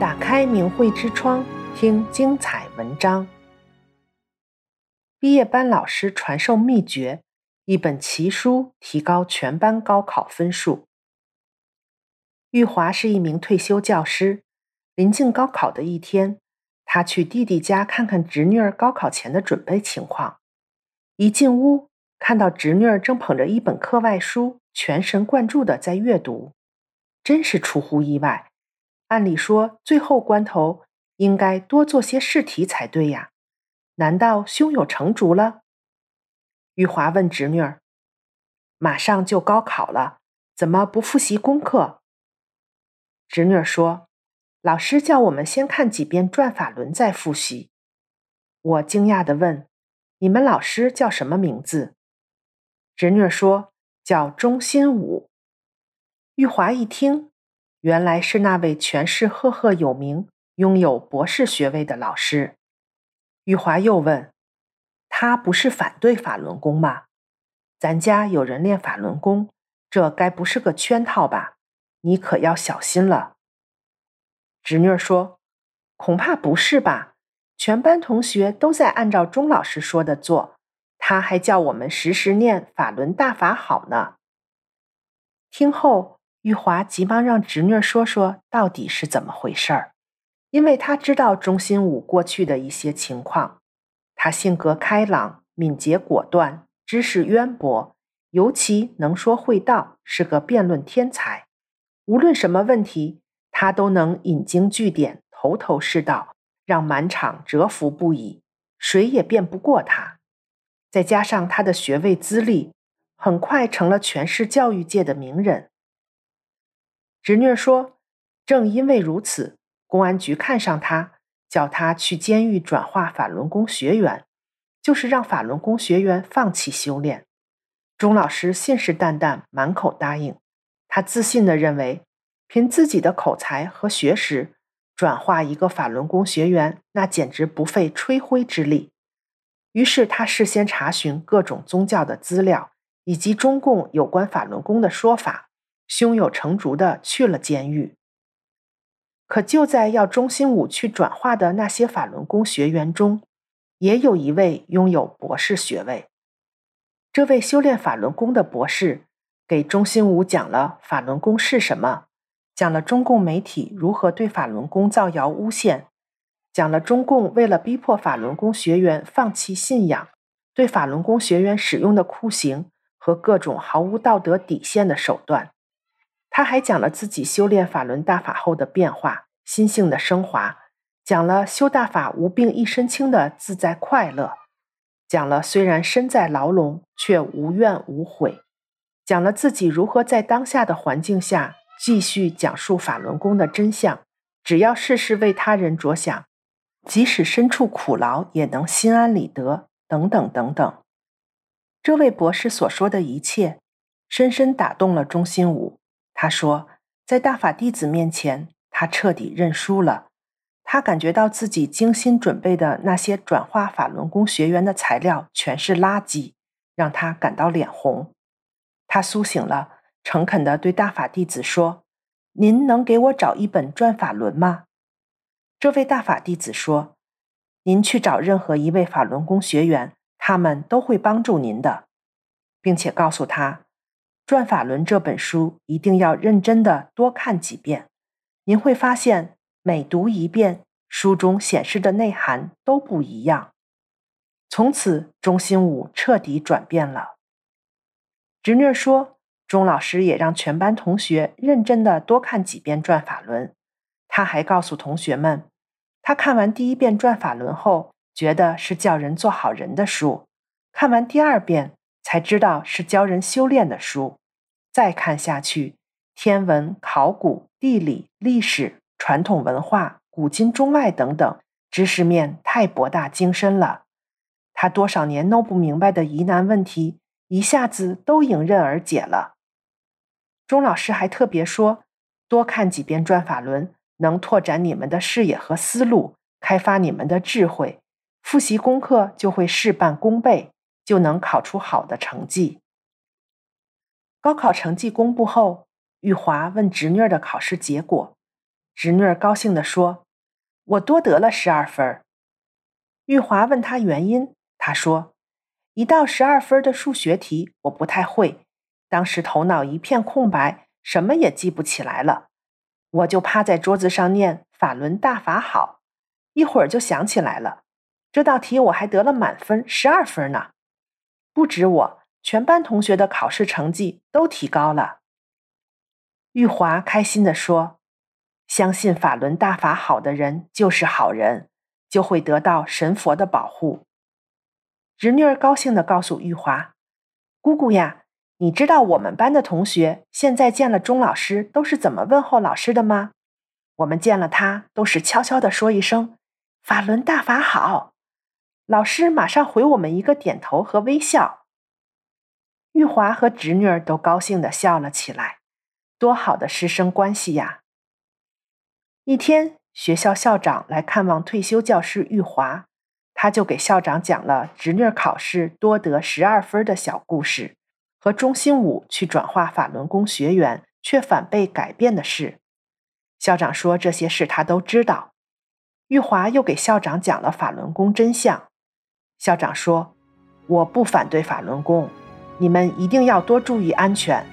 打开明慧之窗，听精彩文章。毕业班老师传授秘诀，一本奇书，提高全班高考分数。玉华是一名退休教师，临近高考的一天，他去弟弟家看看侄女儿高考前的准备情况。一进屋，看到侄女儿正捧着一本课外书，全神贯注地在阅读，真是出乎意外。按理说，最后关头应该多做些试题才对呀，难道胸有成竹了？玉华问侄女儿：“马上就高考了，怎么不复习功课？”侄女儿说：“老师叫我们先看几遍转法轮再复习。”我惊讶地问：“你们老师叫什么名字？”侄女儿说：“叫钟新武。”玉华一听。原来是那位全市赫赫有名、拥有博士学位的老师。玉华又问：“他不是反对法轮功吗？咱家有人练法轮功，这该不是个圈套吧？你可要小心了。”侄女说：“恐怕不是吧？全班同学都在按照钟老师说的做，他还叫我们时时念法轮大法好呢。”听后。玉华急忙让侄女说说到底是怎么回事儿，因为她知道钟新武过去的一些情况。他性格开朗、敏捷果断、知识渊博，尤其能说会道，是个辩论天才。无论什么问题，他都能引经据典、头头是道，让满场折服不已，谁也辩不过他。再加上他的学位资历，很快成了全市教育界的名人。侄女说：“正因为如此，公安局看上他，叫他去监狱转化法轮功学员，就是让法轮功学员放弃修炼。”钟老师信誓旦旦，满口答应。他自信地认为，凭自己的口才和学识，转化一个法轮功学员，那简直不费吹灰之力。于是他事先查询各种宗教的资料，以及中共有关法轮功的说法。胸有成竹的去了监狱，可就在要钟心武去转化的那些法轮功学员中，也有一位拥有博士学位。这位修炼法轮功的博士给钟心武讲了法轮功是什么，讲了中共媒体如何对法轮功造谣诬陷，讲了中共为了逼迫法轮功学员放弃信仰，对法轮功学员使用的酷刑和各种毫无道德底线的手段。他还讲了自己修炼法轮大法后的变化、心性的升华，讲了修大法无病一身轻的自在快乐，讲了虽然身在牢笼却无怨无悔，讲了自己如何在当下的环境下继续讲述法轮功的真相，只要事事为他人着想，即使身处苦牢也能心安理得，等等等等。这位博士所说的一切，深深打动了钟心武。他说，在大法弟子面前，他彻底认输了。他感觉到自己精心准备的那些转化法轮功学员的材料全是垃圾，让他感到脸红。他苏醒了，诚恳地对大法弟子说：“您能给我找一本转法轮吗？”这位大法弟子说：“您去找任何一位法轮功学员，他们都会帮助您的，并且告诉他。”《转法轮》这本书一定要认真的多看几遍，您会发现每读一遍，书中显示的内涵都不一样。从此，钟心武彻底转变了。侄女说，钟老师也让全班同学认真的多看几遍《转法轮》。他还告诉同学们，他看完第一遍《转法轮》后，觉得是教人做好人的书；看完第二遍，才知道是教人修炼的书，再看下去，天文、考古、地理、历史、传统文化、古今中外等等，知识面太博大精深了。他多少年弄不明白的疑难问题，一下子都迎刃而解了。钟老师还特别说，多看几遍《转法轮》，能拓展你们的视野和思路，开发你们的智慧，复习功课就会事半功倍。就能考出好的成绩。高考成绩公布后，玉华问侄女儿的考试结果，侄女儿高兴地说：“我多得了十二分。”玉华问他原因，他说：“一道十二分的数学题，我不太会，当时头脑一片空白，什么也记不起来了。我就趴在桌子上念‘法轮大法好’，一会儿就想起来了。这道题我还得了满分，十二分呢。不止我，全班同学的考试成绩都提高了。”玉华开心地说。相信法轮大法好的人就是好人，就会得到神佛的保护。侄女儿高兴地告诉玉华：“姑姑呀，你知道我们班的同学现在见了钟老师都是怎么问候老师的吗？我们见了他都是悄悄地说一声‘法轮大法好’，老师马上回我们一个点头和微笑。”玉华和侄女儿都高兴地笑了起来，多好的师生关系呀！一天，学校校长来看望退休教师玉华，他就给校长讲了侄女考试多得十二分的小故事，和钟新武去转化法轮功学员却反被改变的事。校长说这些事他都知道。玉华又给校长讲了法轮功真相。校长说：“我不反对法轮功，你们一定要多注意安全。”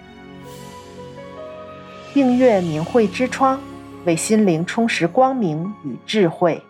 订阅明慧之窗。为心灵充实光明与智慧。